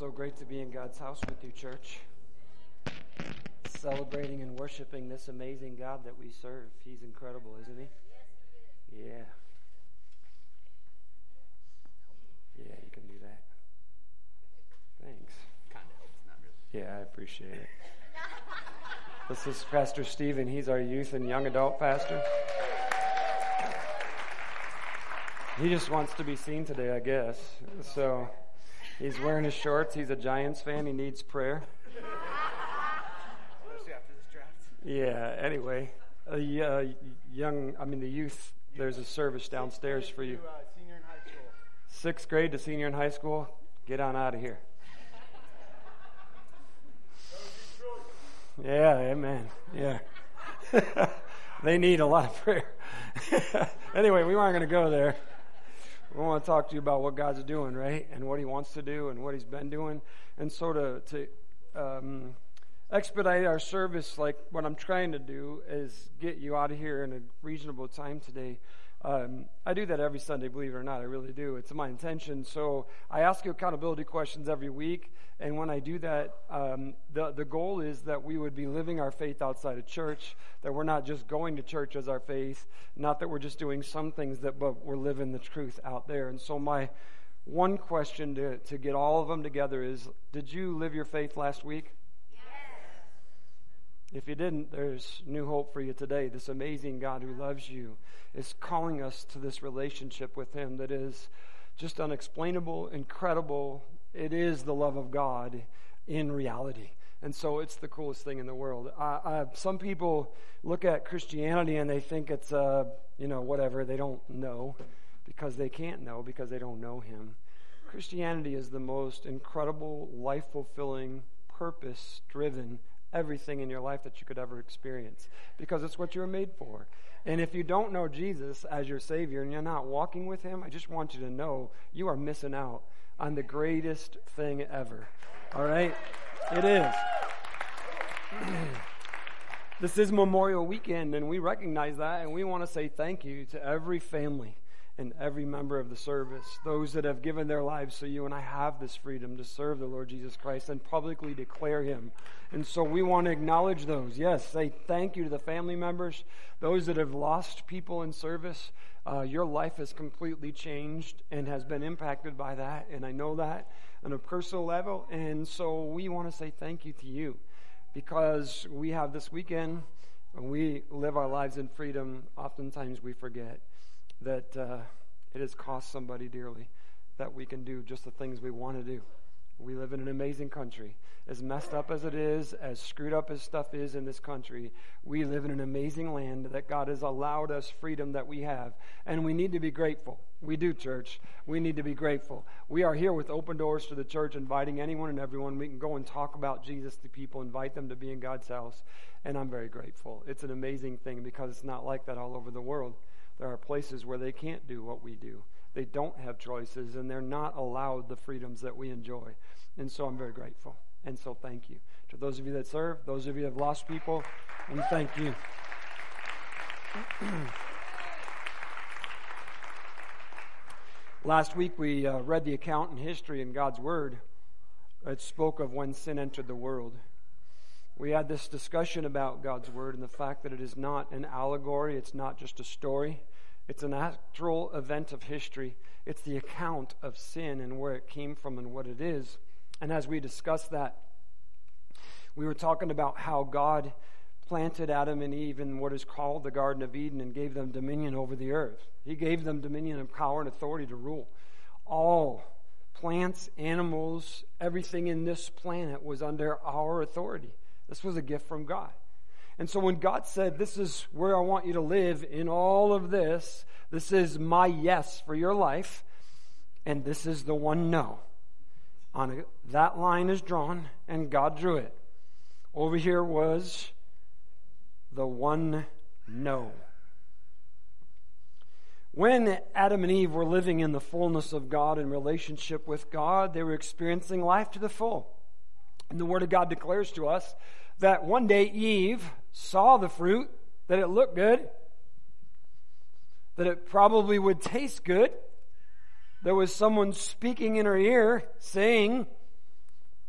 so great to be in God's house with you, church. Celebrating and worshiping this amazing God that we serve. He's incredible, isn't he? Yeah. Yeah, you can do that. Thanks. Kind of helps, not really. Yeah, I appreciate it. This is Pastor Stephen. He's our youth and young adult pastor. He just wants to be seen today, I guess. So he's wearing his shorts. He's a Giants fan. He needs prayer. Yeah, anyway, uh, uh, young, I mean, the youth, there's a service downstairs for you. Sixth grade to senior in high school, get on out of here. Yeah, amen. Yeah. they need a lot of prayer. anyway, we weren't going to go there. We want to talk to you about what God's doing, right? And what He wants to do and what He's been doing. And sort of to um, expedite our service, like what I'm trying to do is get you out of here in a reasonable time today. Um, I do that every Sunday, believe it or not. I really do. It's my intention. So I ask you accountability questions every week. And when I do that, um, the, the goal is that we would be living our faith outside of church, that we're not just going to church as our faith, not that we're just doing some things, that but we're living the truth out there. And so my one question to, to get all of them together is Did you live your faith last week? If you didn't, there's new hope for you today. This amazing God who loves you is calling us to this relationship with Him that is just unexplainable, incredible. It is the love of God in reality. And so it's the coolest thing in the world. Uh, some people look at Christianity and they think it's, uh, you know, whatever. They don't know because they can't know because they don't know Him. Christianity is the most incredible, life fulfilling, purpose driven everything in your life that you could ever experience because it's what you were made for. And if you don't know Jesus as your Savior and you're not walking with Him, I just want you to know you are missing out on the greatest thing ever. All right? It is. this is Memorial Weekend, and we recognize that, and we want to say thank you to every family and every member of the service, those that have given their lives so you and I have this freedom to serve the Lord Jesus Christ and publicly declare Him. And so we want to acknowledge those. Yes, say thank you to the family members, those that have lost people in service. Uh, your life has completely changed and has been impacted by that, and I know that on a personal level. And so we want to say thank you to you because we have this weekend. When we live our lives in freedom, oftentimes we forget that uh, it has cost somebody dearly that we can do just the things we want to do. We live in an amazing country. As messed up as it is, as screwed up as stuff is in this country, we live in an amazing land that God has allowed us freedom that we have. And we need to be grateful. We do, church. We need to be grateful. We are here with open doors to the church, inviting anyone and everyone. We can go and talk about Jesus to people, invite them to be in God's house. And I'm very grateful. It's an amazing thing because it's not like that all over the world. There are places where they can't do what we do. They don't have choices and they're not allowed the freedoms that we enjoy. And so I'm very grateful. And so thank you. To those of you that serve, those of you that have lost people, we thank you. Last week we uh, read the account in history in God's Word. It spoke of when sin entered the world. We had this discussion about God's Word and the fact that it is not an allegory, it's not just a story, it's an actual event of history. It's the account of sin and where it came from and what it is. And as we discussed that, we were talking about how God planted Adam and Eve in what is called the Garden of Eden and gave them dominion over the earth. He gave them dominion and power and authority to rule. All plants, animals, everything in this planet was under our authority. This was a gift from God. And so when God said, This is where I want you to live in all of this, this is my yes for your life, and this is the one no. On a, that line is drawn, and God drew it. Over here was the one no. When Adam and Eve were living in the fullness of God in relationship with God, they were experiencing life to the full. And the Word of God declares to us that one day Eve saw the fruit, that it looked good, that it probably would taste good. There was someone speaking in her ear saying,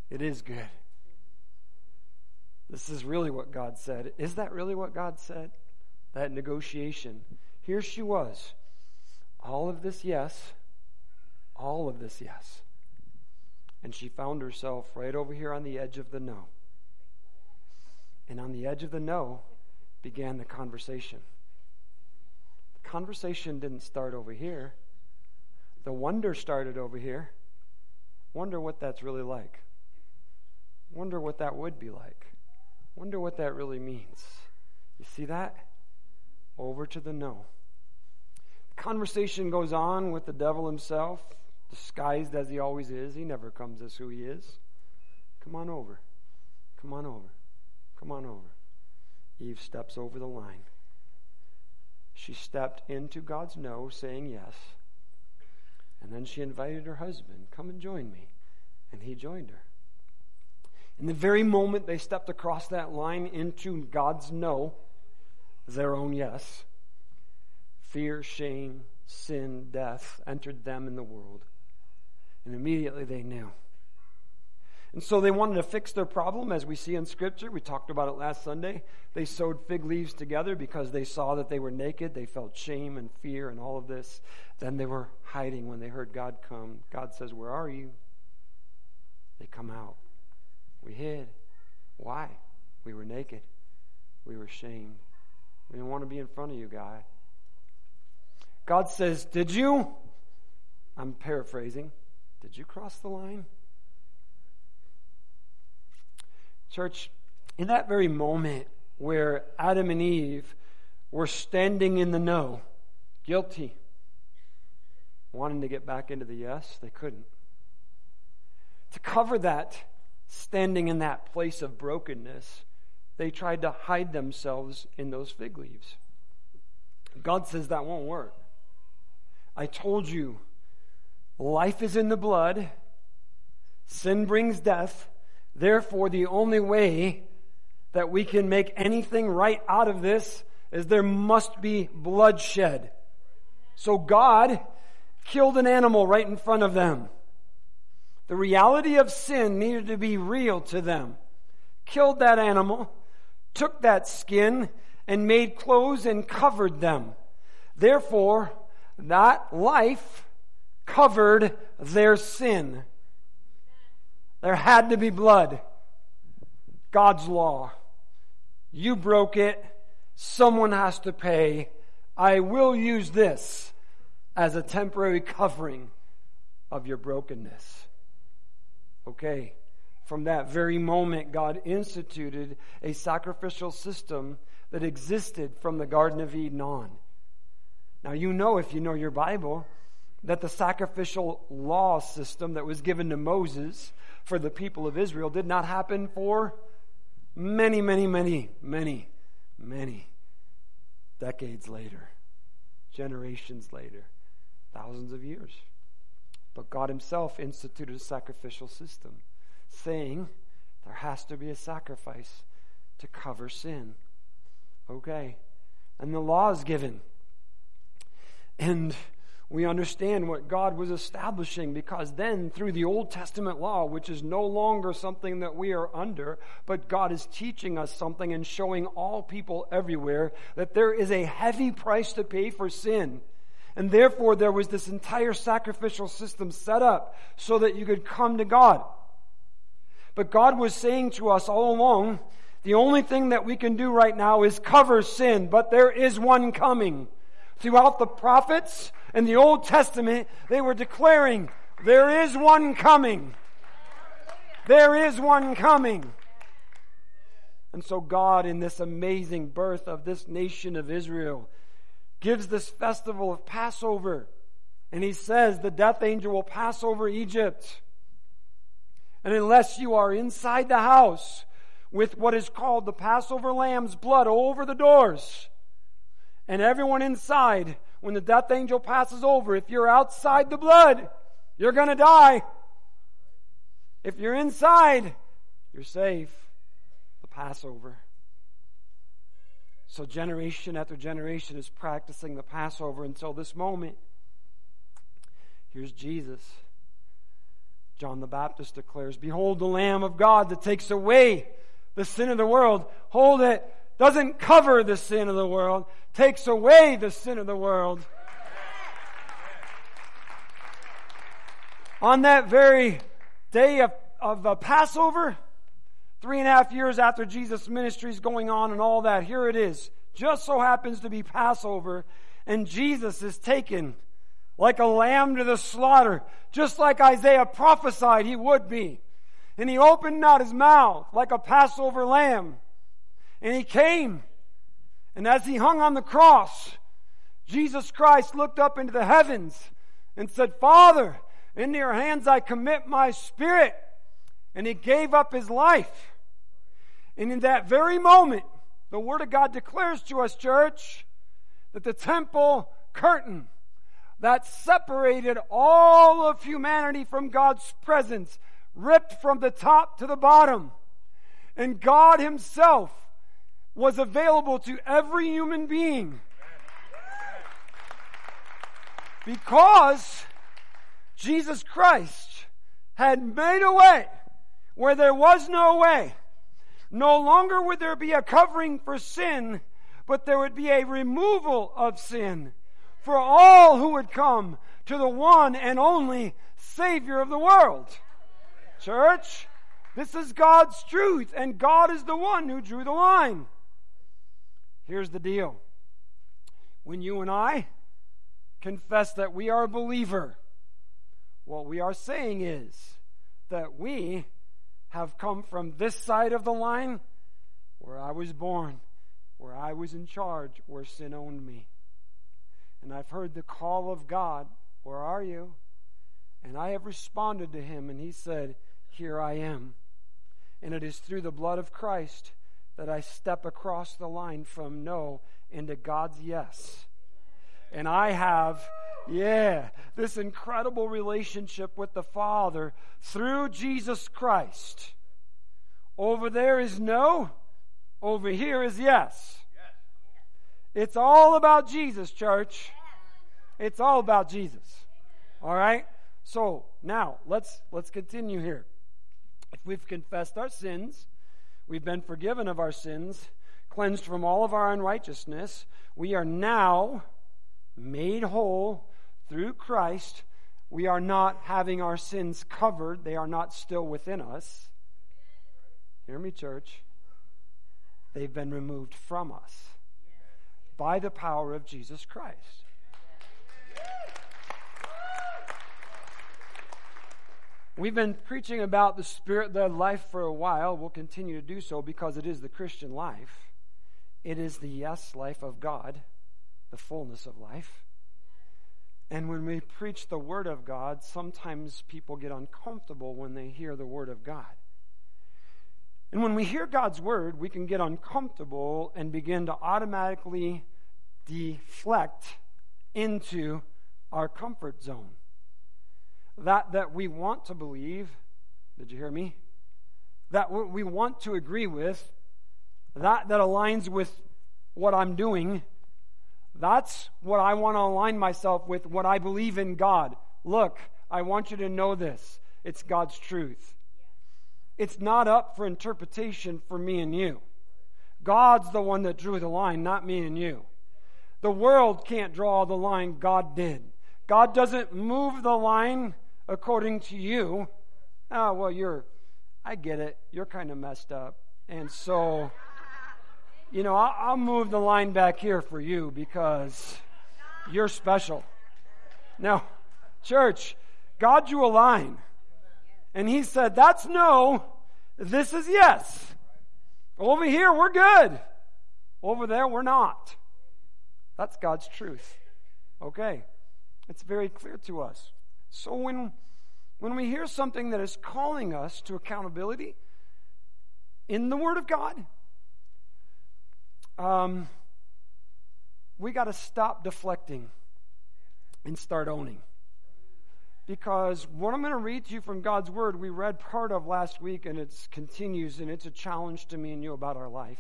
It is good. This is really what God said. Is that really what God said? That negotiation. Here she was. All of this, yes. All of this, yes. And she found herself right over here on the edge of the no. And on the edge of the no began the conversation. The conversation didn't start over here, the wonder started over here. Wonder what that's really like. Wonder what that would be like. Wonder what that really means. You see that? Over to the no. The conversation goes on with the devil himself, disguised as he always is. He never comes as who he is. Come on over. Come on over. Come on over. Eve steps over the line. She stepped into God's no, saying yes. And then she invited her husband, Come and join me. And he joined her. In the very moment they stepped across that line into God's no, their own yes, fear, shame, sin, death entered them in the world. And immediately they knew. And so they wanted to fix their problem, as we see in Scripture. We talked about it last Sunday. They sewed fig leaves together because they saw that they were naked. They felt shame and fear and all of this. Then they were hiding when they heard God come. God says, Where are you? They come out. We hid. Why? We were naked. We were shamed. We didn't want to be in front of you, God. God says, Did you? I'm paraphrasing. Did you cross the line? Church, in that very moment where Adam and Eve were standing in the no, guilty, wanting to get back into the yes, they couldn't. To cover that, standing in that place of brokenness, they tried to hide themselves in those fig leaves. God says that won't work. I told you, life is in the blood, sin brings death. Therefore, the only way that we can make anything right out of this is there must be bloodshed. So God killed an animal right in front of them. The reality of sin needed to be real to them. Killed that animal, took that skin, and made clothes and covered them. Therefore, that life covered their sin. There had to be blood. God's law. You broke it. Someone has to pay. I will use this as a temporary covering of your brokenness. Okay. From that very moment, God instituted a sacrificial system that existed from the Garden of Eden on. Now, you know, if you know your Bible, that the sacrificial law system that was given to Moses for the people of Israel did not happen for many, many, many, many, many decades later, generations later, thousands of years. But God Himself instituted a sacrificial system, saying there has to be a sacrifice to cover sin. Okay. And the law is given. And we understand what God was establishing because then, through the Old Testament law, which is no longer something that we are under, but God is teaching us something and showing all people everywhere that there is a heavy price to pay for sin. And therefore, there was this entire sacrificial system set up so that you could come to God. But God was saying to us all along, the only thing that we can do right now is cover sin, but there is one coming. Throughout the prophets and the Old Testament, they were declaring, there is one coming. There is one coming. And so God, in this amazing birth of this nation of Israel, gives this festival of Passover. And he says the death angel will pass over Egypt. And unless you are inside the house with what is called the Passover lamb's blood over the doors, and everyone inside, when the death angel passes over, if you're outside the blood, you're going to die. If you're inside, you're safe. The Passover. So generation after generation is practicing the Passover until this moment. Here's Jesus. John the Baptist declares, Behold the Lamb of God that takes away the sin of the world. Hold it. Doesn't cover the sin of the world, takes away the sin of the world. On that very day of, of uh, Passover, three and a half years after Jesus' ministry is going on and all that, here it is. Just so happens to be Passover, and Jesus is taken like a lamb to the slaughter, just like Isaiah prophesied he would be. And he opened not his mouth like a Passover lamb. And he came. And as he hung on the cross, Jesus Christ looked up into the heavens and said, Father, into your hands I commit my spirit. And he gave up his life. And in that very moment, the Word of God declares to us, church, that the temple curtain that separated all of humanity from God's presence, ripped from the top to the bottom. And God Himself was available to every human being. Because Jesus Christ had made a way where there was no way. No longer would there be a covering for sin, but there would be a removal of sin for all who would come to the one and only Savior of the world. Church, this is God's truth, and God is the one who drew the line. Here's the deal when you and I confess that we are a believer, what we are saying is that we have come from this side of the line where I was born, where I was in charge, where sin owned me. And I've heard the call of God, Where are you? And I have responded to him, and he said, Here I am. And it is through the blood of Christ that I step across the line from no into God's yes. And I have, yeah, this incredible relationship with the Father through Jesus Christ. Over there is no, over here is yes. It's all about Jesus, church. It's all about Jesus. All right? So, now let's let's continue here. If we've confessed our sins, we've been forgiven of our sins, cleansed from all of our unrighteousness, we are now made whole through Christ. We are not having our sins covered, they are not still within us. Hear me, church. They've been removed from us by the power of Jesus Christ. We've been preaching about the spirit led life for a while. We'll continue to do so because it is the Christian life. It is the yes life of God, the fullness of life. And when we preach the Word of God, sometimes people get uncomfortable when they hear the Word of God. And when we hear God's Word, we can get uncomfortable and begin to automatically deflect into our comfort zone. That that we want to believe, did you hear me? That we want to agree with, that that aligns with what I'm doing, that's what I want to align myself with, what I believe in God. Look, I want you to know this. It's God's truth. It's not up for interpretation for me and you. God's the one that drew the line, not me and you. The world can't draw the line, God did. God doesn't move the line according to you. Oh, well, you're, I get it. You're kind of messed up. And so, you know, I'll, I'll move the line back here for you because you're special. Now, church, God drew a line. And He said, that's no, this is yes. Over here, we're good. Over there, we're not. That's God's truth. Okay. It's very clear to us. So when, when we hear something that is calling us to accountability in the Word of God, um, we got to stop deflecting and start owning. Because what I'm going to read to you from God's Word, we read part of last week and it continues, and it's a challenge to me and you about our life.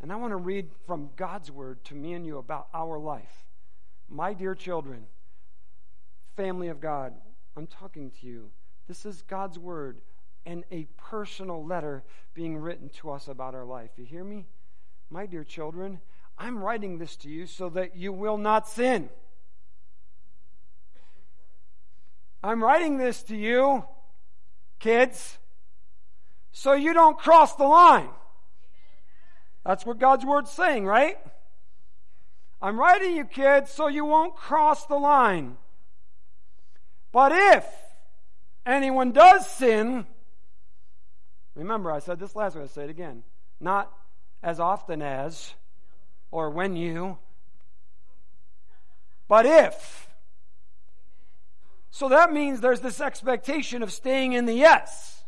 And I want to read from God's word to me and you about our life. My dear children, family of God, I'm talking to you. This is God's word and a personal letter being written to us about our life. You hear me? My dear children, I'm writing this to you so that you will not sin. I'm writing this to you, kids, so you don't cross the line. That's what God's word's saying, right? I'm writing you, kids, so you won't cross the line. But if anyone does sin, remember I said this last week, I'll say it again. Not as often as or when you, but if. So that means there's this expectation of staying in the yes.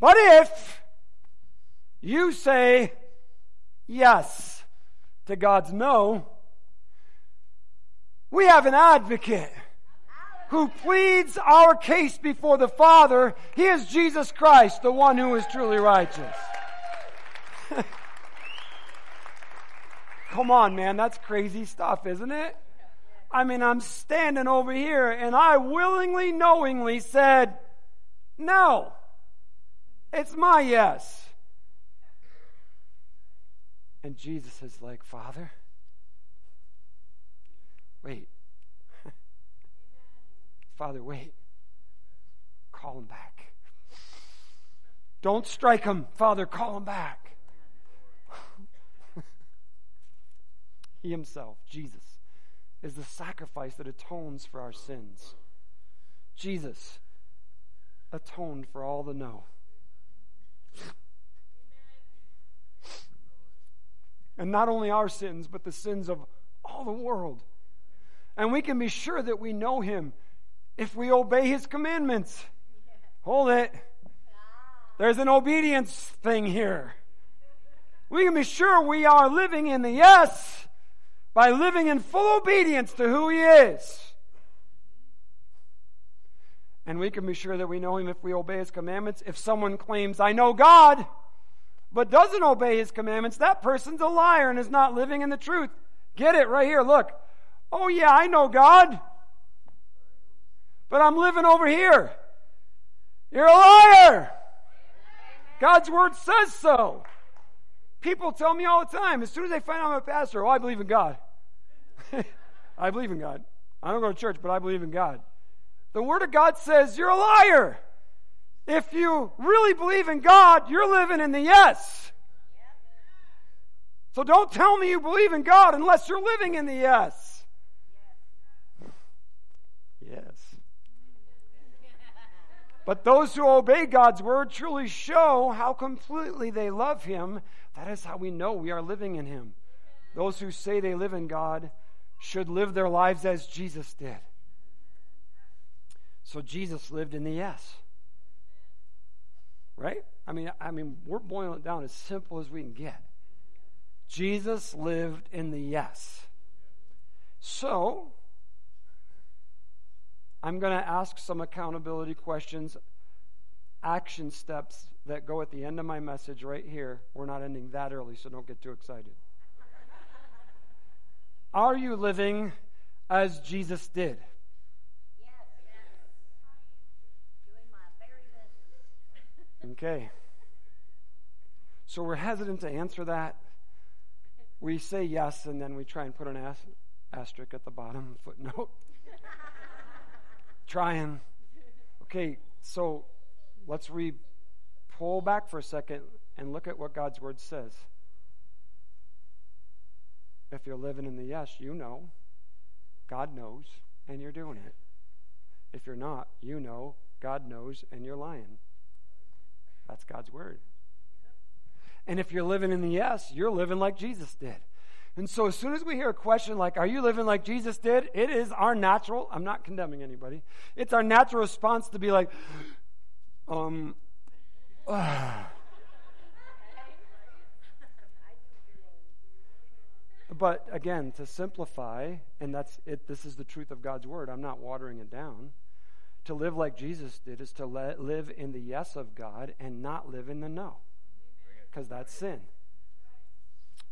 But if you say yes to God's no, we have an advocate who pleads our case before the Father. He is Jesus Christ, the one who is truly righteous. Come on, man, that's crazy stuff, isn't it? I mean, I'm standing over here and I willingly, knowingly said, no, it's my yes. And Jesus is like, Father, wait. Father, wait. Call him back. Don't strike him. Father, call him back. he himself, Jesus, is the sacrifice that atones for our sins. Jesus atoned for all the no. And not only our sins, but the sins of all the world. And we can be sure that we know him if we obey his commandments. Hold it. There's an obedience thing here. We can be sure we are living in the yes by living in full obedience to who he is. And we can be sure that we know him if we obey his commandments. If someone claims, I know God, but doesn't obey his commandments, that person's a liar and is not living in the truth. Get it right here. Look. Oh, yeah, I know God but I'm living over here. You're a liar. God's word says so. People tell me all the time, as soon as they find out I'm a pastor, oh, I believe in God. I believe in God. I don't go to church, but I believe in God. The Word of God says you're a liar. If you really believe in God, you're living in the yes. So don't tell me you believe in God unless you're living in the yes. But those who obey God's word truly show how completely they love Him. That is how we know we are living in Him. Those who say they live in God should live their lives as Jesus did. So Jesus lived in the yes. Right? I mean, I mean, we're boiling it down as simple as we can get. Jesus lived in the yes. So, I'm going to ask some accountability questions, action steps that go at the end of my message right here. We're not ending that early, so don't get too excited. Are you living as Jesus did? Yes. Doing my very best. okay. So we're hesitant to answer that. We say yes, and then we try and put an asterisk at the bottom, footnote trying. Okay, so let's re pull back for a second and look at what God's word says. If you're living in the yes, you know. God knows, and you're doing it. If you're not, you know, God knows, and you're lying. That's God's word. And if you're living in the yes, you're living like Jesus did. And so, as soon as we hear a question like, Are you living like Jesus did? It is our natural, I'm not condemning anybody, it's our natural response to be like, Um, uh. But again, to simplify, and that's it, this is the truth of God's word, I'm not watering it down. To live like Jesus did is to let, live in the yes of God and not live in the no, because that's sin.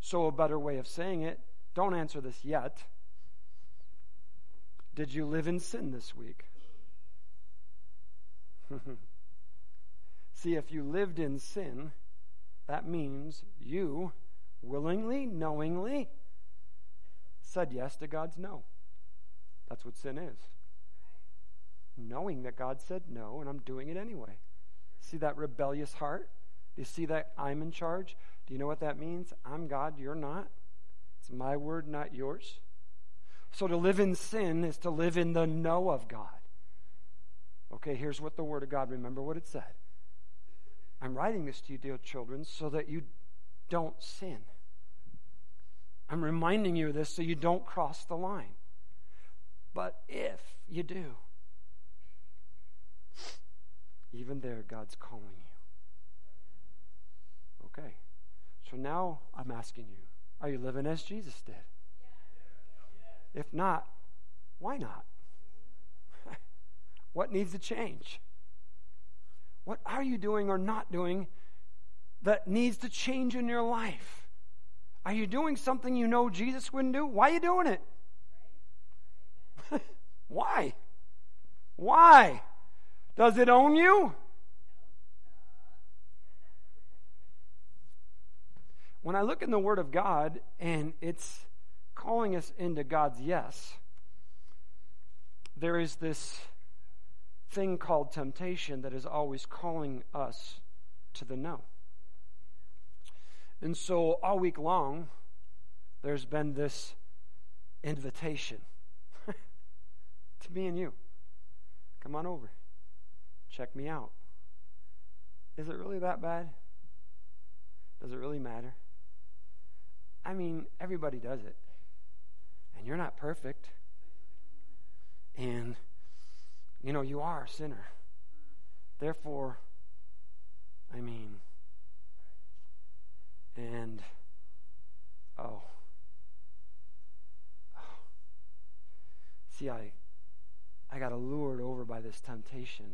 So, a better way of saying it, don't answer this yet. Did you live in sin this week? See, if you lived in sin, that means you willingly, knowingly said yes to God's no. That's what sin is. Knowing that God said no, and I'm doing it anyway. See that rebellious heart? Do you see that I'm in charge? Do you no what that means? I'm God, you're not. It's my word, not yours. So to live in sin is to live in the know of God. Okay, here's what the Word of God, remember what it said. I'm writing this to you, dear children, so that you don't sin. I'm reminding you of this so you don't cross the line. But if you do, even there, God's calling you. Okay. So now I'm asking you are you living as Jesus did? If not, why not? what needs to change? What are you doing or not doing that needs to change in your life? Are you doing something you know Jesus wouldn't do? Why are you doing it? Why? Why? Does it own you? When I look in the Word of God and it's calling us into God's yes, there is this thing called temptation that is always calling us to the no. And so all week long, there's been this invitation to me and you. Come on over. Check me out. Is it really that bad? Does it really matter? I mean, everybody does it. And you're not perfect. And, you know, you are a sinner. Therefore, I mean, and, oh, oh. See, I, I got allured over by this temptation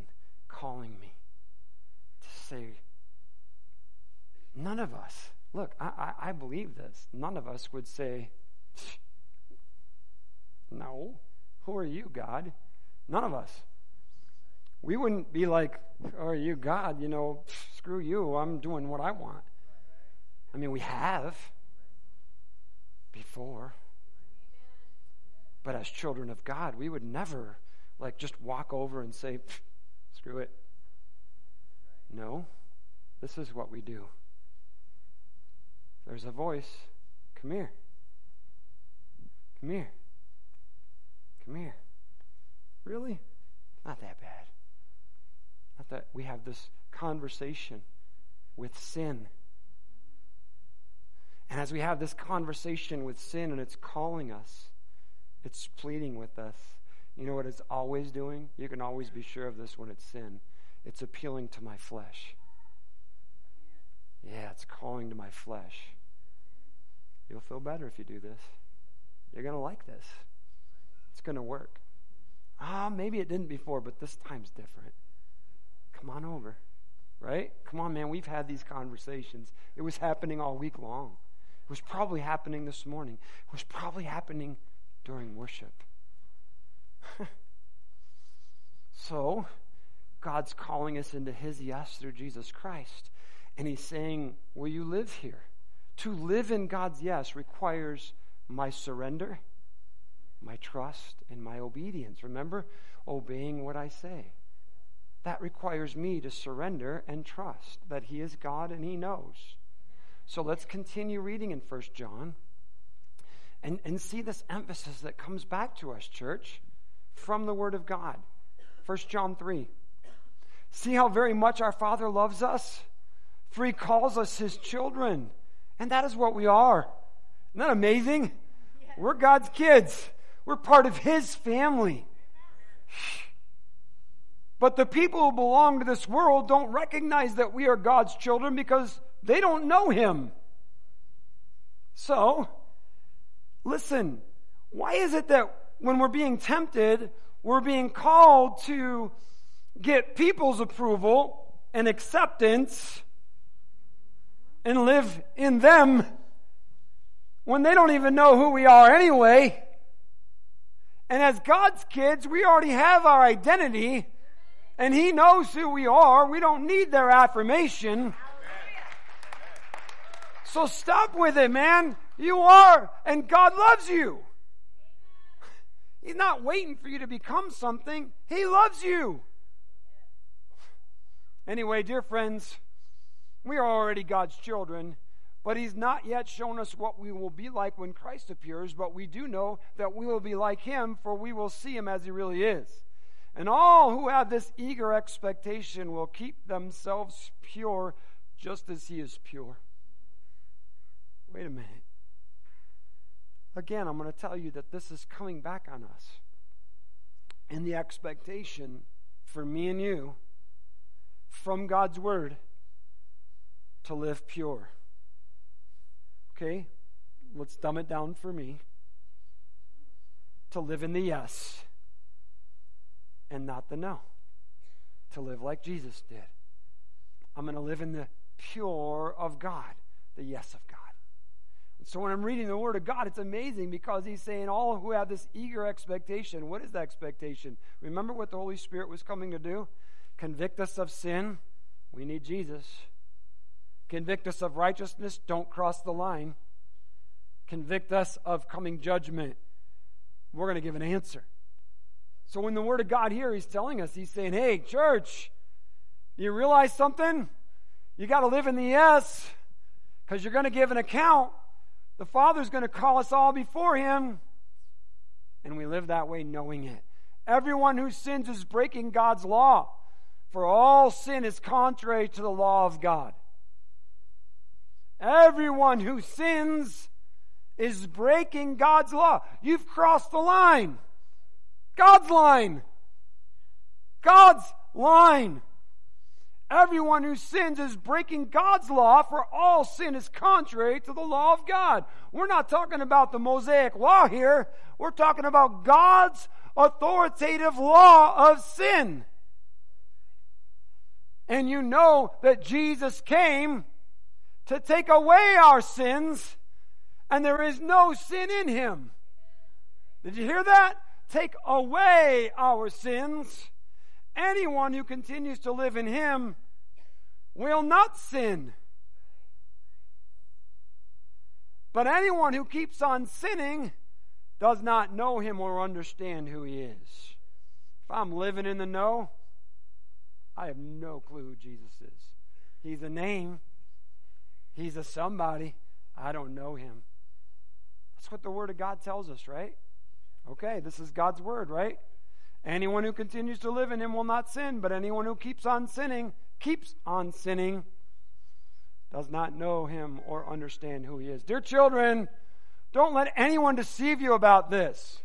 calling me to say, none of us Look, I, I, I believe this. None of us would say, No, who are you, God? None of us. We wouldn't be like, oh, Are you, God? You know, screw you. I'm doing what I want. I mean, we have before. But as children of God, we would never like just walk over and say, screw it. No, this is what we do. There's a voice. Come here. Come here. Come here. Really? Not that bad. Not that we have this conversation with sin. And as we have this conversation with sin and it's calling us, it's pleading with us. You know what it's always doing? You can always be sure of this when it's sin. It's appealing to my flesh. Yeah, it's calling to my flesh. You'll feel better if you do this. You're going to like this. It's going to work. Ah, maybe it didn't before, but this time's different. Come on over. Right? Come on, man. We've had these conversations. It was happening all week long. It was probably happening this morning. It was probably happening during worship. so, God's calling us into His yes through Jesus Christ. And He's saying, Will you live here? To live in God's yes requires my surrender, my trust, and my obedience. Remember, obeying what I say. That requires me to surrender and trust that He is God and He knows. So let's continue reading in 1 John and, and see this emphasis that comes back to us, church, from the Word of God. 1 John 3. See how very much our Father loves us? For He calls us His children. And that is what we are. Isn't that amazing? We're God's kids. We're part of His family. But the people who belong to this world don't recognize that we are God's children because they don't know Him. So, listen, why is it that when we're being tempted, we're being called to get people's approval and acceptance and live in them when they don't even know who we are anyway. And as God's kids, we already have our identity And He knows who we are. We don't need their affirmation. So stop with it, man. You are, and God loves you. He's not waiting for you to become something. He loves you. Anyway, dear friends, we are already God's children, but He's not yet shown us what we will be like when Christ appears, but we do know that we will be like Him, for we will see Him as He really is. And all who have this eager expectation will keep themselves pure just as He is pure. Wait a minute. Again, I'm going to tell you that this is coming back on us. And the expectation for me and you from God's Word to live pure. Okay? Let's dumb it down for me. To live in the yes and not the no. To live like Jesus did. I'm going to live in the pure of God, the yes of God. So when I'm reading the Word of God, it's amazing because He's saying, All who have this eager expectation. What is the expectation? Remember what the Holy Spirit was coming to do? Convict us of sin. We need Jesus. Convict us of righteousness. Don't cross the line. Convict us of coming judgment. We're going to give an answer. So when the Word of God here, He's telling us, He's saying, Hey, church, you realize something? You got to live in the yes because you're going to give an account. The Father's going to call us all before Him, and we live that way knowing it. Everyone who sins is breaking God's law, for all sin is contrary to the law of God. Everyone who sins is breaking God's law. You've crossed the line. God's line. God's line. Everyone who sins is breaking God's law, for all sin is contrary to the law of God. We're not talking about the Mosaic law here. We're talking about God's authoritative law of sin. And you know that Jesus came to take away our sins, and there is no sin in him. Did you hear that? Take away our sins Anyone who continues to live in him will not sin. But anyone who keeps on sinning does not no him or understand who he is. If I'm living in the know, I have no clue who Jesus is. He's a name, he's a somebody. I don't know him. That's what the Word of God tells us, right? Okay, this is God's Word, right? Anyone who continues to live in him will not sin, but anyone who keeps on sinning, keeps on sinning, does not know him or understand who he is. Dear children, don't let anyone deceive you about this.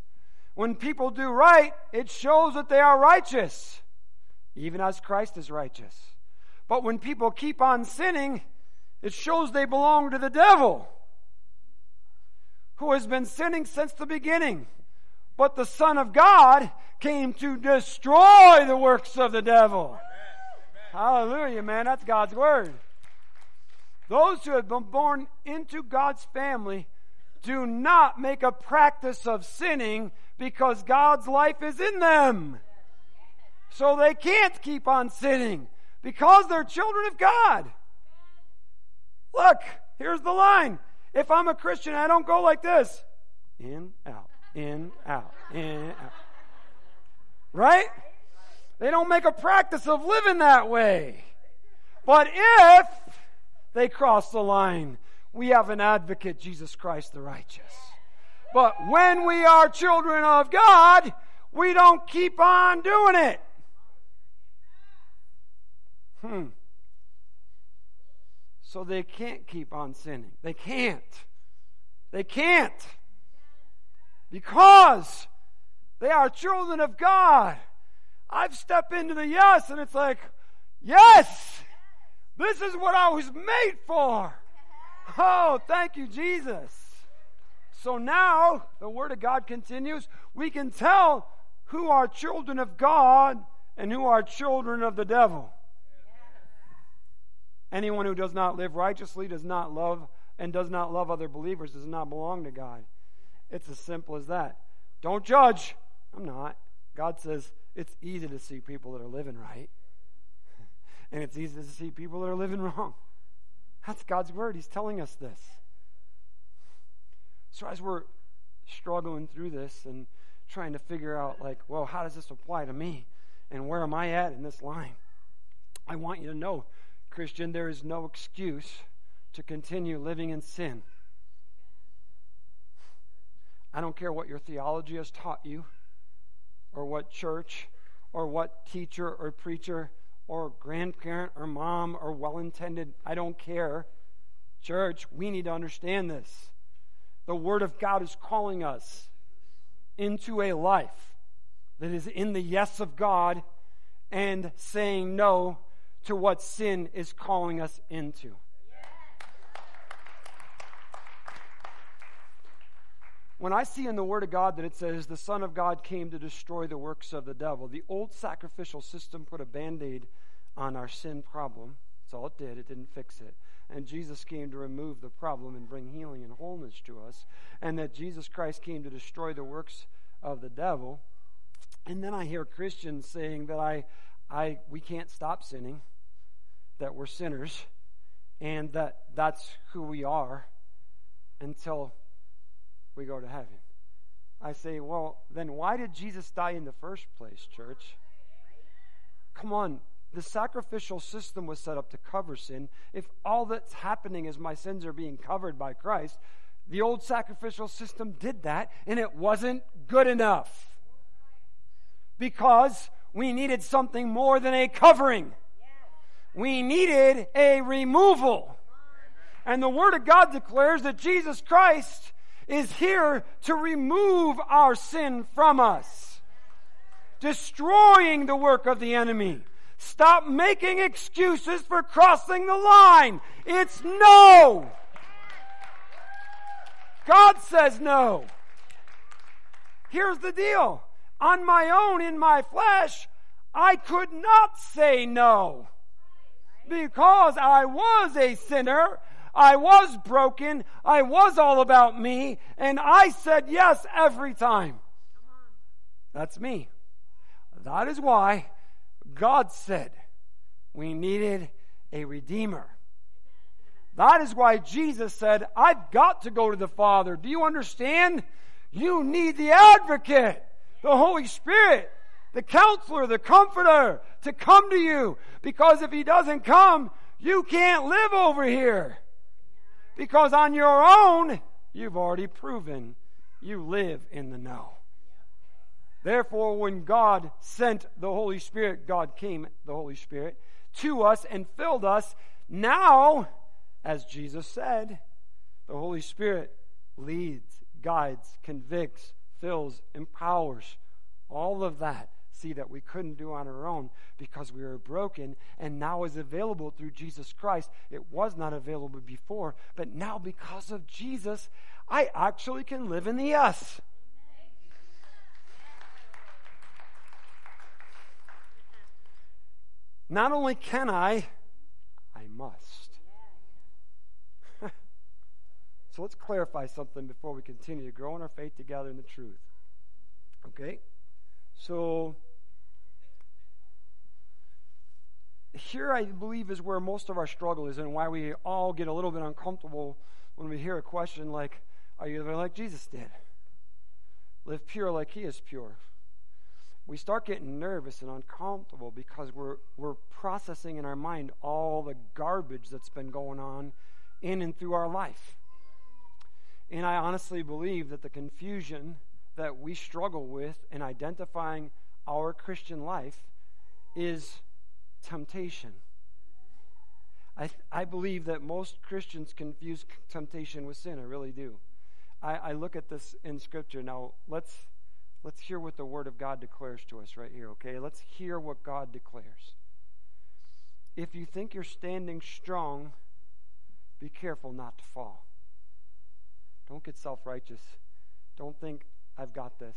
When people do right, it shows that they are righteous, even as Christ is righteous. But when people keep on sinning, it shows they belong to the devil, who has been sinning since the beginning. But the Son of God came to destroy the works of the devil. Hallelujah, man. That's God's word. Those who have been born into God's family do not make a practice of sinning because God's life is in them. So they can't keep on sinning because they're children of God. Look, here's the line. If I'm a Christian, I don't go like this in, out in, out, in, out. Right? They don't make a practice of living that way. But if they cross the line, we have an advocate, Jesus Christ the righteous. But when we are children of God, we don't keep on doing it. Hmm. So they can't keep on sinning. They can't. They can't because they are children of God. I've stepped into the yes, and it's like, yes, this is what I was made for. Oh, thank you, Jesus. So now, the Word of God continues. We can tell who are children of God and who are children of the devil. Anyone who does not live righteously does not love and does not love other believers does not belong to God. It's as simple as that. Don't judge. I'm not. God says, It's easy to see people that are living right, and it's easy to see people that are living wrong. That's God's word. He's telling us this. So as we're struggling through this and trying to figure out, like, well, how does this apply to me? And where am I at in this line? I want you to know, Christian, there is no excuse to continue living in sin. I don't care what your theology has taught you, or what church, or what teacher or preacher, or grandparent or mom or well intended. I don't care. Church, we need to understand this. The Word of God is calling us into a life that is in the yes of God and saying no to what sin is calling us into. When I see in the Word of God that it says the Son of God came to destroy the works of the devil, the old sacrificial system put a band aid on our sin problem. That's all it did, it didn't fix it. And Jesus came to remove the problem and bring healing and wholeness to us. And that Jesus Christ came to destroy the works of the devil. And then I hear Christians saying that I, I, we can't stop sinning, that we're sinners, and that that's who we are until we go to heaven. I say, well, then why did Jesus die in the first place, church? Come on. The sacrificial system was set up to cover sin. If all that's happening is my sins are being covered by Christ, the old sacrificial system did that, and it wasn't good enough. Because we needed something more than a covering. We needed a removal. And the Word of God declares that Jesus Christ is here to remove our sin from us, destroying the work of the enemy. Stop making excuses for crossing the line. It's no. God says no. Here's the deal. On my own, in my flesh, I could not say no. Because I was a sinner I was broken. I was all about me. And I said yes every time. That's me. That is why God said we needed a redeemer. That is why Jesus said, I've got to go to the Father. Do you understand? You need the advocate, the Holy Spirit, the counselor, the comforter to come to you. Because if he doesn't come, you can't live over here. Because on your own, you've already proven you live in the no. Therefore, when God sent the Holy Spirit, God came, the Holy Spirit, to us and filled us. Now, as Jesus said, the Holy Spirit leads, guides, convicts, fills, empowers. All of that see that we couldn't do on our own because we were broken and now is available through Jesus Christ. It was not available before, but now because of Jesus, I actually can live in the us. Not only can I, I must. so let's clarify something before we continue to grow in our faith together in the truth. Okay? So here I believe is where most of our struggle is and why we all get a little bit uncomfortable when we hear a question like, Are you living like Jesus did? Live pure like he is pure. We start getting nervous and uncomfortable because we're, we're processing in our mind all the garbage that's been going on in and through our life. And I honestly believe that the confusion that we struggle with in identifying our Christian life is temptation. I, I believe that most Christians confuse temptation with sin. I really do. I, I look at this in Scripture. Now, let's, let's hear what the Word of God declares to us right here, okay? Let's hear what God declares. If you think you're standing strong, be careful not to fall. Don't get self righteous. Don't think, I've got this.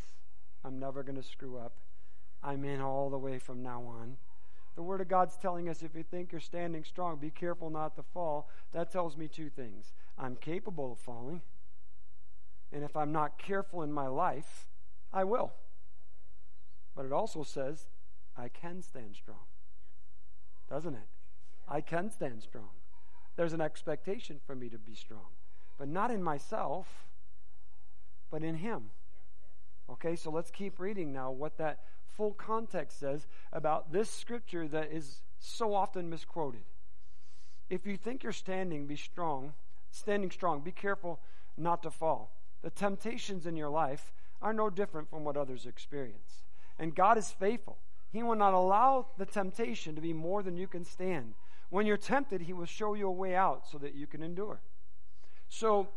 I'm never going to screw up. I'm in all the way from now on. The Word of God's telling us if you think you're standing strong, be careful not to fall. That tells me two things. I'm capable of falling. And if I'm not careful in my life, I will. But it also says I can stand strong. Doesn't it? I can stand strong. There's an expectation for me to be strong, but not in myself, but in Him. Okay, so let's keep reading now what that full context says about this scripture that is so often misquoted. If you think you're standing, be strong, standing strong, be careful not to fall. The temptations in your life are no different from what others experience. And God is faithful. He will not allow the temptation to be more than you can stand. When you're tempted, He will show you a way out so that you can endure. So,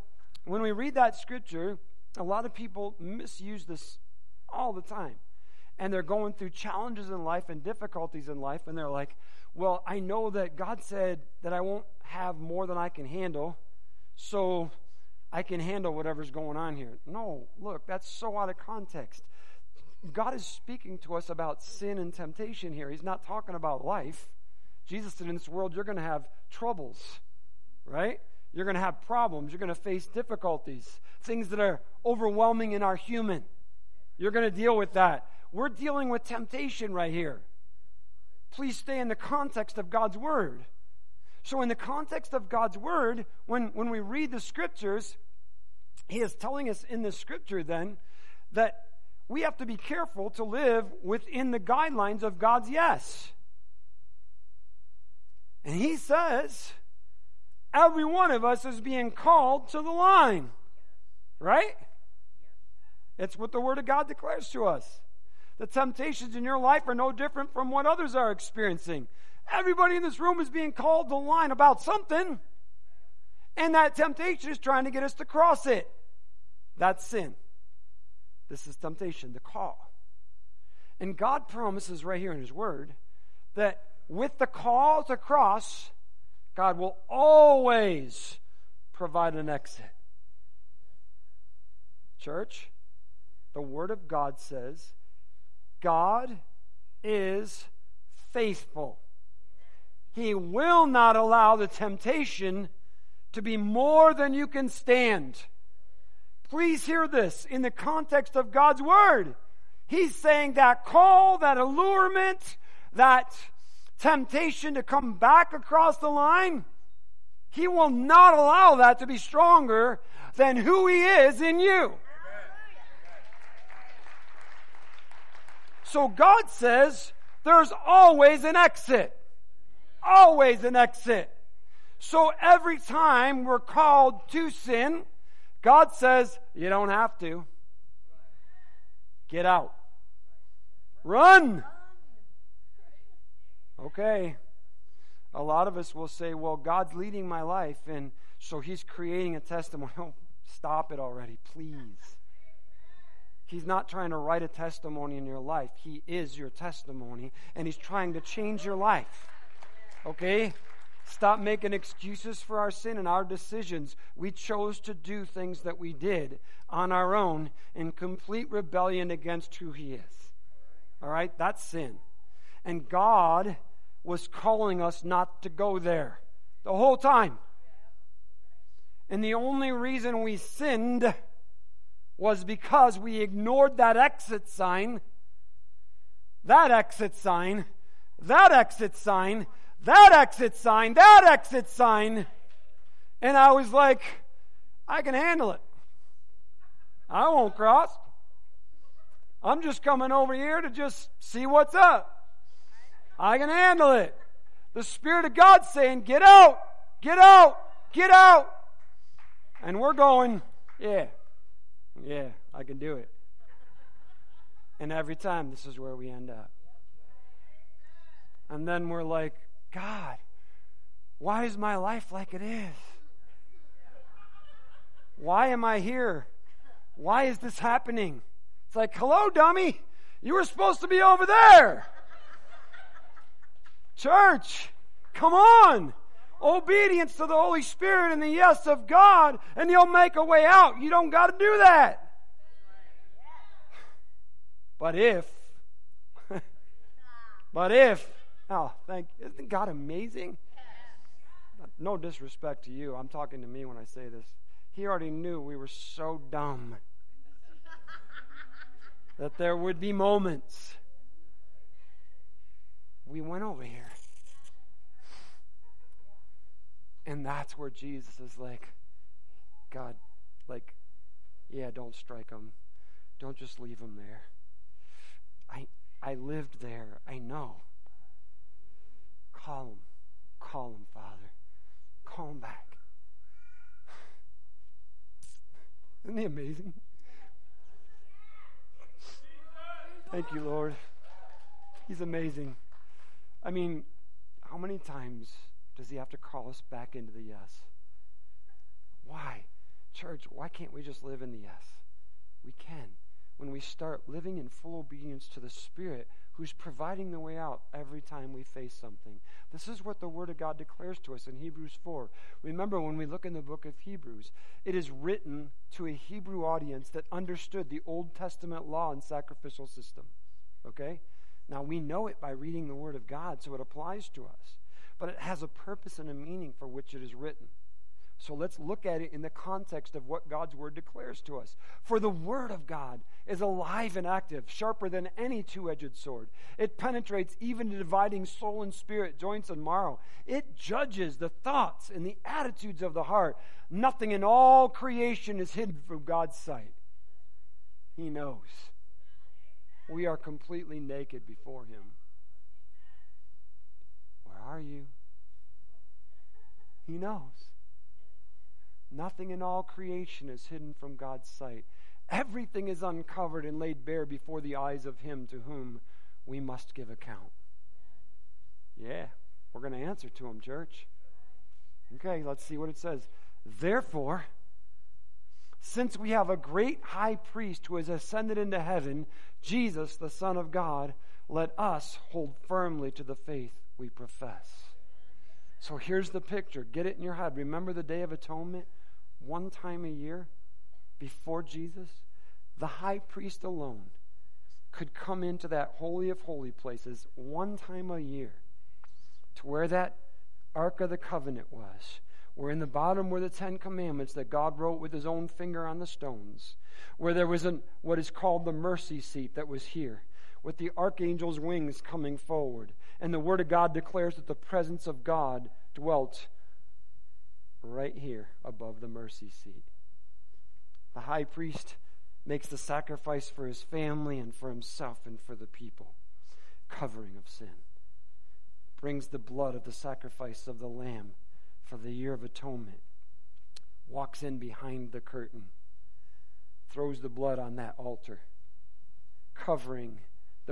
when we read that scripture, a lot of people misuse this all the time. And they're going through challenges in life and difficulties in life, and they're like, Well, I know that God said that I won't have more than I can handle, so I can handle whatever's going on here. No, look, that's so out of context. God is speaking to us about sin and temptation here. He's not talking about life. Jesus said, In this world, you're going to have troubles, right? You're going to have problems. You're going to face difficulties, things that are overwhelming and are human. You're going to deal with that. We're dealing with temptation right here. Please stay in the context of God's Word. So, in the context of God's Word, when, when we read the Scriptures, He is telling us in the Scripture then that we have to be careful to live within the guidelines of God's yes. And He says, every one of us is being called to the line. Right? It's what the Word of God declares to us. The temptations in your life are no different from what others are experiencing. Everybody in this room is being called to line about something. And that temptation is trying to get us to cross it. That's sin. This is temptation, the call. And God promises right here in His Word that with the call to cross, God will always provide an exit. Church, the Word of God says, God is faithful. He will not allow the temptation to be more than you can stand. Please hear this in the context of God's Word. He's saying that call, that allurement, that temptation to come back across the line, He will not allow that to be stronger than who He is in you. So God says there's always an exit. Always an exit. So every time we're called to sin, God says, you don't have to. Get out. Run. Okay. A lot of us will say, well, God's leading my life, and so He's creating a testimony. Oh, stop it already, please. He's not trying to write a testimony in your life. He is your testimony, and He's trying to change your life. Okay? Stop making excuses for our sin and our decisions. We chose to do things that we did on our own in complete rebellion against who He is. All right? That's sin. And God was calling us not to go there the whole time. And the only reason we sinned was because we ignored that exit sign, that exit sign, that exit sign, that exit sign, that exit sign. And I was like, I can handle it. I won't cross. I'm just coming over here to just see what's up. I can handle it. The Spirit of God's saying, Get out, get out, get out. And we're going, Yeah, yeah, I can do it. And every time, this is where we end up. And then we're like, God, why is my life like it is? Why am I here? Why is this happening? It's like, hello, dummy. You were supposed to be over there. Church, come on. Obedience to the Holy Spirit and the yes of God, and He'll make a way out. You don't got to do that. But if, but if, oh, thank, isn't God amazing? No disrespect to you. I'm talking to me when I say this. He already knew we were so dumb that there would be moments we went over here. And that's where Jesus is like, God, like, yeah, don't strike them. Don't just leave them there. I, I lived there. I know. Call him. Call him, Father. Call him back. Isn't he amazing? Thank you, Lord. He's amazing. I mean, how many times does he have to call us back into the yes? Why? Church, why can't we just live in the yes? We can. When we start living in full obedience to the Spirit who's providing the way out every time we face something. This is what the Word of God declares to us in Hebrews 4. Remember, when we look in the book of Hebrews, it is written to a Hebrew audience that understood the Old Testament law and sacrificial system. Okay? Now, we know it by reading the Word of God, so it applies to us. But it has a purpose and a meaning for which it is written. So let's look at it in the context of what God's Word declares to us. For the Word of God is alive and active, sharper than any two edged sword. It penetrates even dividing soul and spirit, joints and marrow. It judges the thoughts and the attitudes of the heart. Nothing in all creation is hidden from God's sight. He knows we are completely naked before Him. Are you? He knows. Nothing in all creation is hidden from God's sight. Everything is uncovered and laid bare before the eyes of Him to whom we must give account. Yeah, we're going to answer to Him, church. Okay, let's see what it says. Therefore, since we have a great high priest who has ascended into heaven, Jesus, the Son of God, let us hold firmly to the faith we profess. So here's the picture. Get it in your head. Remember the Day of Atonement? One time a year before Jesus? The high priest alone could come into that Holy of Holy Places one time a year to where that Ark of the Covenant was where in the bottom were the Ten Commandments that God wrote with his own finger on the stones, where there was an, what is called the mercy seat that was here, with the archangel's wings coming forward. And the Word of God declares that the presence of God dwelt right here above the mercy seat. The high priest makes the sacrifice for his family and for himself and for the people, covering of sin. Brings the blood of the sacrifice of the Lamb for the year of atonement, walks in behind the curtain, throws the blood on that altar, covering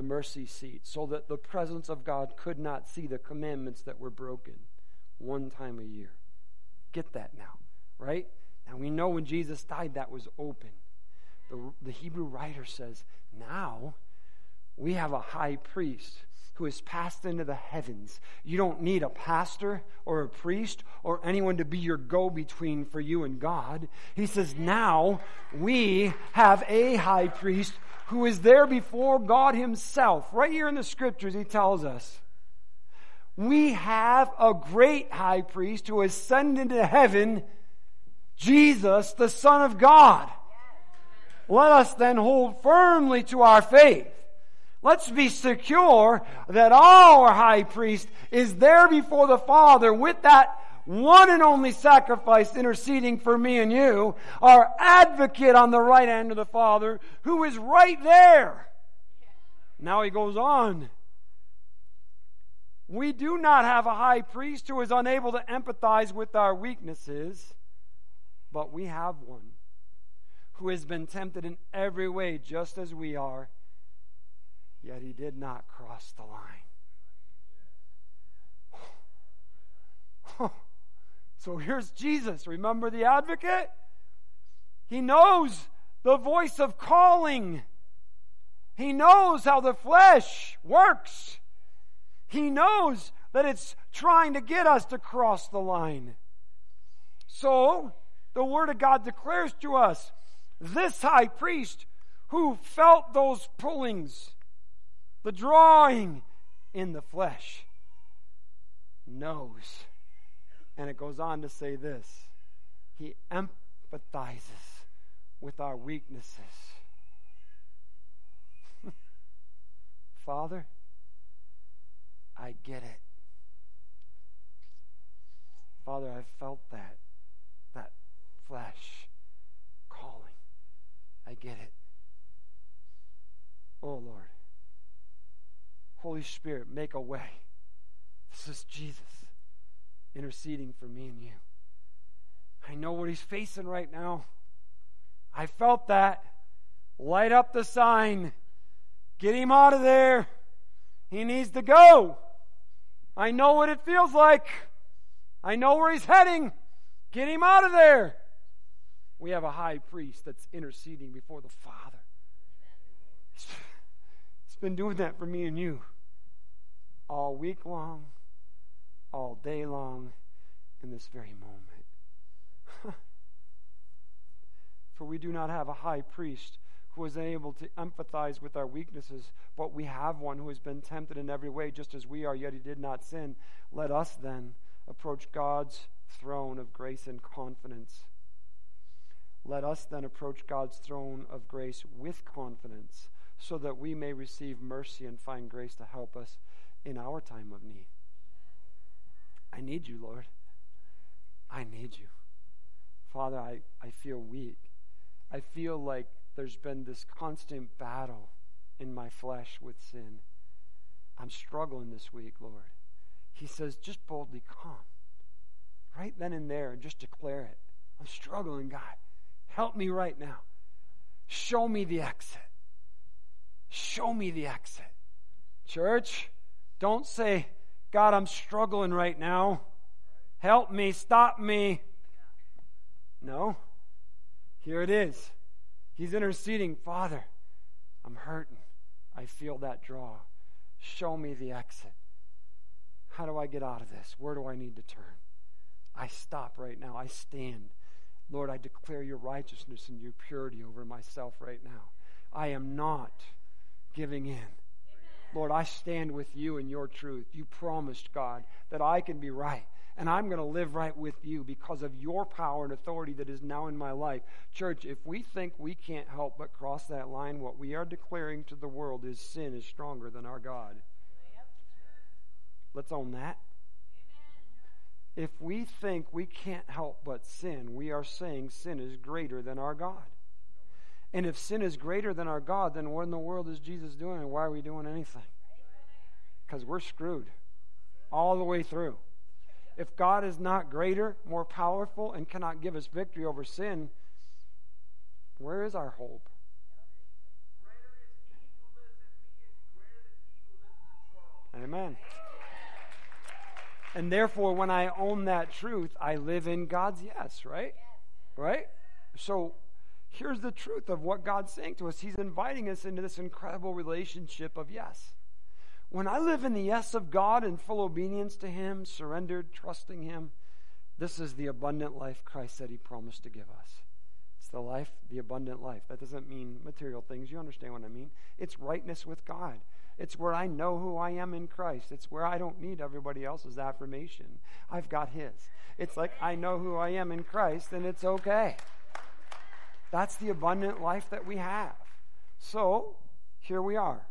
the mercy seat so that the presence of God could not see the commandments that were broken one time a year. Get that now, right? Now we know when Jesus died, that was open. The, the Hebrew writer says, now we have a high priest who has passed into the heavens. You don't need a pastor or a priest or anyone to be your go between for you and God. He says, Now we have a high priest who is there before God Himself. Right here in the scriptures, He tells us. We have a great high priest who ascended into heaven, Jesus, the Son of God. Let us then hold firmly to our faith. Let's be secure that our high priest is there before the Father with that one and only sacrifice interceding for me and you, our advocate on the right hand of the Father, who is right there. Now he goes on. We do not have a high priest who is unable to empathize with our weaknesses, but we have one who has been tempted in every way just as we are yet he did not cross the line. So here's Jesus. Remember the advocate? He knows the voice of calling. He knows how the flesh works. He knows that it's trying to get us to cross the line. So, the Word of God declares to us this high priest who felt those pullings, the drawing in the flesh, knows. And it goes on to say this He empathizes with our weaknesses. Father, I get it. Father, I felt that, that flesh calling. I get it. Oh, Lord. Holy Spirit, make a way. This is Jesus interceding for me and you. I know what he's facing right now. I felt that. Light up the sign. Get him out of there. He needs to go. I know what it feels like. I know where he's heading. Get him out of there. We have a high priest that's interceding before the Father. He's been doing that for me and you all week long, all day long, in this very moment. for we do not have a high priest who is able to empathize with our weaknesses, but we have one who has been tempted in every way, just as we are, yet he did not sin. Let us then approach God's throne of grace and confidence. Let us then approach God's throne of grace with confidence, so that we may receive mercy and find grace to help us in our time of need. I need you, Lord. I need you. Father, I, I feel weak. I feel like there's been this constant battle in my flesh with sin. I'm struggling this week, Lord. He says, just boldly come. Right then and there, and just declare it. I'm struggling, God. Help me right now. Show me the exit. Show me the exit. Church, don't say, God, I'm struggling right now. Help me, stop me. No. Here it is. He's interceding. Father, I'm hurting. I feel that draw. Show me the exit. How do I get out of this? Where do I need to turn? I stop right now. I stand. Lord, I declare your righteousness and your purity over myself right now. I am not giving in. Lord, I stand with you in your truth. You promised, God, that I can be right and I'm going to live right with you because of your power and authority that is now in my life. Church, if we think we can't help but cross that line, what we are declaring to the world is sin is stronger than our God. Let's own that. If we think we can't help but sin, we are saying sin is greater than our God. And if sin is greater than our God, then what in the world is Jesus doing and why are we doing anything? Because we're screwed all the way through. If God is not greater, more powerful, and cannot give us victory over sin, where is our hope? Amen. And therefore, when I own that truth, I live in God's yes, right? Right? So here's the truth of what God's saying to us. He's inviting us into this incredible relationship of yes. When I live in the yes of God in full obedience to Him, surrendered, trusting Him, this is the abundant life Christ said He promised to give us. It's the life, the abundant life. That doesn't mean material things. You understand what I mean? It's rightness with God. It's where I know who I am in Christ. It's where I don't need everybody else's affirmation. I've got His. It's like I know who I am in Christ, and it's okay. That's the abundant life that we have. So, here we are.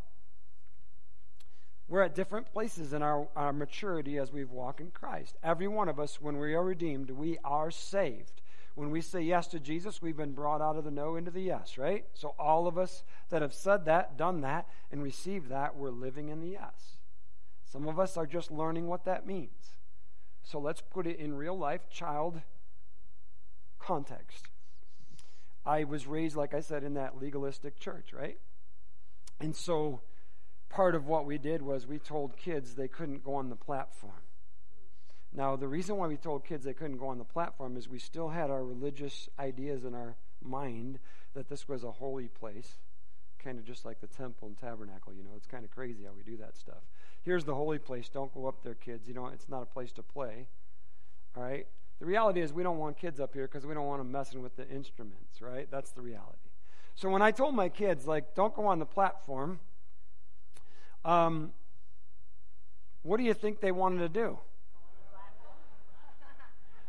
We're at different places in our, our maturity as we walk in Christ. Every one of us, when we are redeemed, we are saved. When we say yes to Jesus, we've been brought out of the no into the yes, right? So all of us that have said that, done that, and received that, we're living in the yes. Some of us are just learning what that means. So let's put it in real life child context. I was raised, like I said, in that legalistic church, right? And so part of what we did was we told kids they couldn't go on the platform. Now, the reason why we told kids they couldn't go on the platform is we still had our religious ideas in our mind that this was a holy place, kind of just like the temple and tabernacle. You know, it's kind of crazy how we do that stuff. Here's the holy place. Don't go up there, kids. You know, it's not a place to play. All right? The reality is we don't want kids up here because we don't want them messing with the instruments, right? That's the reality. So when I told my kids, like, don't go on the platform, um, what do you think they wanted to do?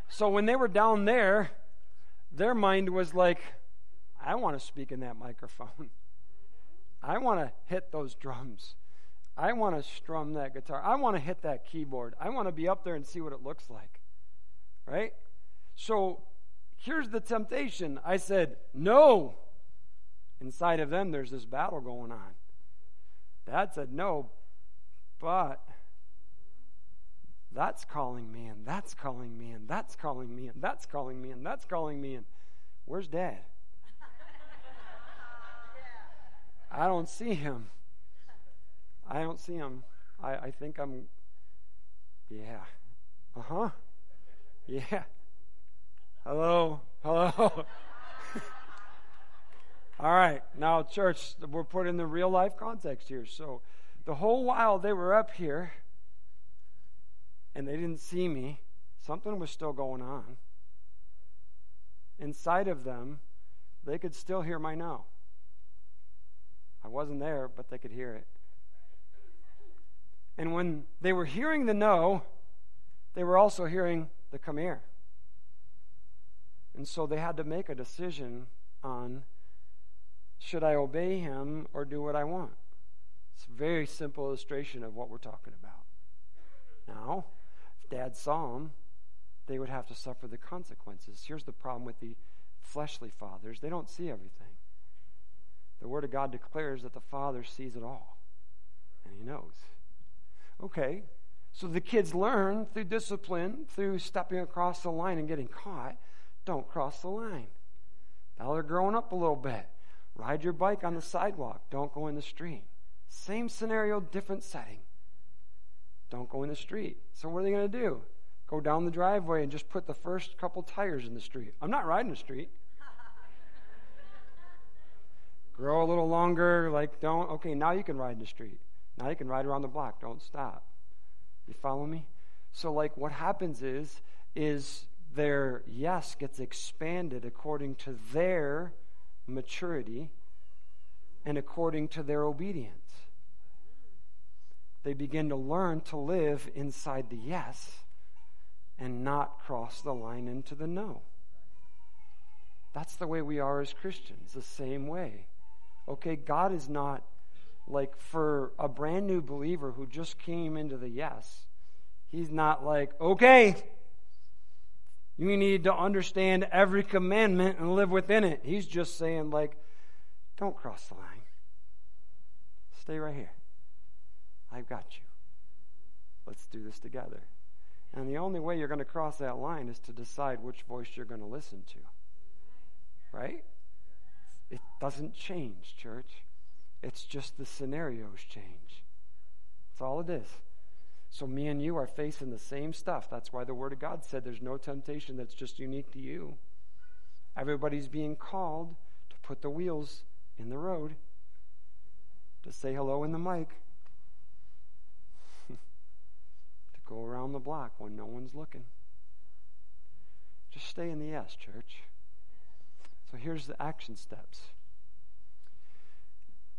So when they were down there, their mind was like, I want to speak in that microphone. I want to hit those drums. I want to strum that guitar. I want to hit that keyboard. I want to be up there and see what it looks like. Right? So here's the temptation. I said, no. Inside of them, there's this battle going on. Dad said, no, but that's calling me, and that's calling me, and that's calling me, and that's calling me, and that's calling me, and where's dad? I don't see him. I don't see him. I, I think I'm, yeah. Uh huh. Yeah. Hello. Hello. All right. Now, church, we're put in the real life context here. So, the whole while they were up here and they didn't see me, something was still going on. Inside of them, they could still hear my no. I wasn't there, but they could hear it. And when they were hearing the no, they were also hearing the here. And so they had to make a decision on should I obey him or do what I want? It's a very simple illustration of what we're talking about. Now, if dad saw them, they would have to suffer the consequences. Here's the problem with the fleshly fathers they don't see everything. The Word of God declares that the Father sees it all, and He knows. Okay, so the kids learn through discipline, through stepping across the line and getting caught. Don't cross the line. Now they're growing up a little bit. Ride your bike on the sidewalk. Don't go in the street. Same scenario, different setting. Don't go in the street. So what are they going to do? Go down the driveway and just put the first couple tires in the street. I'm not riding the street. Grow a little longer, like don't, okay, now you can ride in the street. Now you can ride around the block. Don't stop. You follow me? So, like, what happens is, is their yes gets expanded according to their maturity and according to their obedience. They begin to learn to live inside the yes and not cross the line into the no. That's the way we are as Christians, the same way. Okay, God is not like for a brand new believer who just came into the yes, he's not like, okay, you need to understand every commandment and live within it. He's just saying, like, don't cross the line. Stay right here. I've got you. Let's do this together. And the only way you're going to cross that line is to decide which voice you're going to listen to. Right? It doesn't change, church. It's just the scenarios change. That's all it is. So me and you are facing the same stuff. That's why the Word of God said there's no temptation that's just unique to you. Everybody's being called to put the wheels in the road, to say hello in the mic, to go around the block when no one's looking. Just stay in the S, church. So here's the action steps.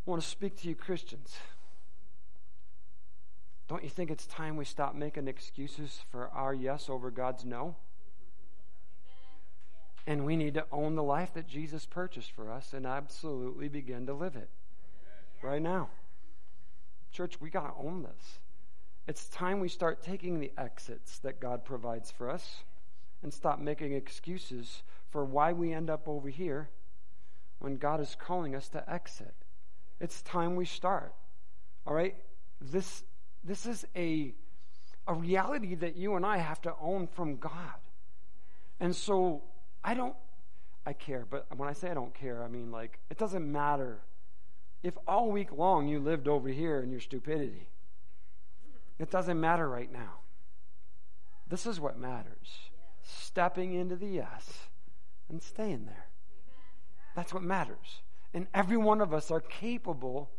I want to speak to you, Christians. Don't you think it's time we stop making excuses for our yes over God's no? And we need to own the life that Jesus purchased for us and absolutely begin to live it right now. Church, we got to own this. It's time we start taking the exits that God provides for us and stop making excuses for why we end up over here when God is calling us to exit. It's time we start. All right? This, this is a, a reality that you and I have to own from God. And so I don't, I care, but when I say I don't care, I mean like, it doesn't matter if all week long you lived over here in your stupidity. It doesn't matter right now. This is what matters stepping into the yes and staying there. That's what matters. And every one of us are capable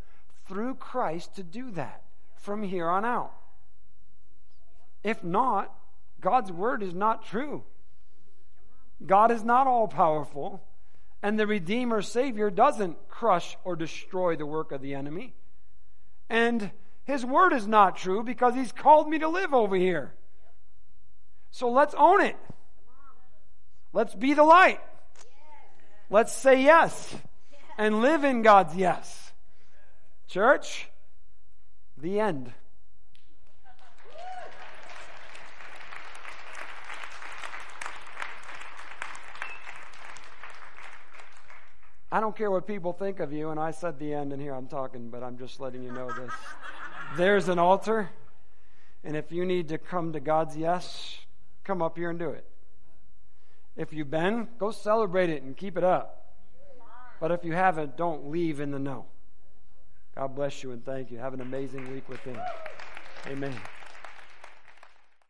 through Christ to do that from here on out. If not, God's word is not true. God is not all powerful, and the Redeemer Savior doesn't crush or destroy the work of the enemy. And his word is not true because he's called me to live over here. So let's own it. Let's be the light. Let's say yes and live in God's yes. Church, The end. I don't care what people think of you, and I said the end, and here I'm talking, but I'm just letting you know this. There's an altar, and if you need to come to God's yes, come up here and do it. If you've been, go celebrate it and keep it up. But if you haven't, don't leave in the no. God bless you and thank you. Have an amazing week with Him. Amen.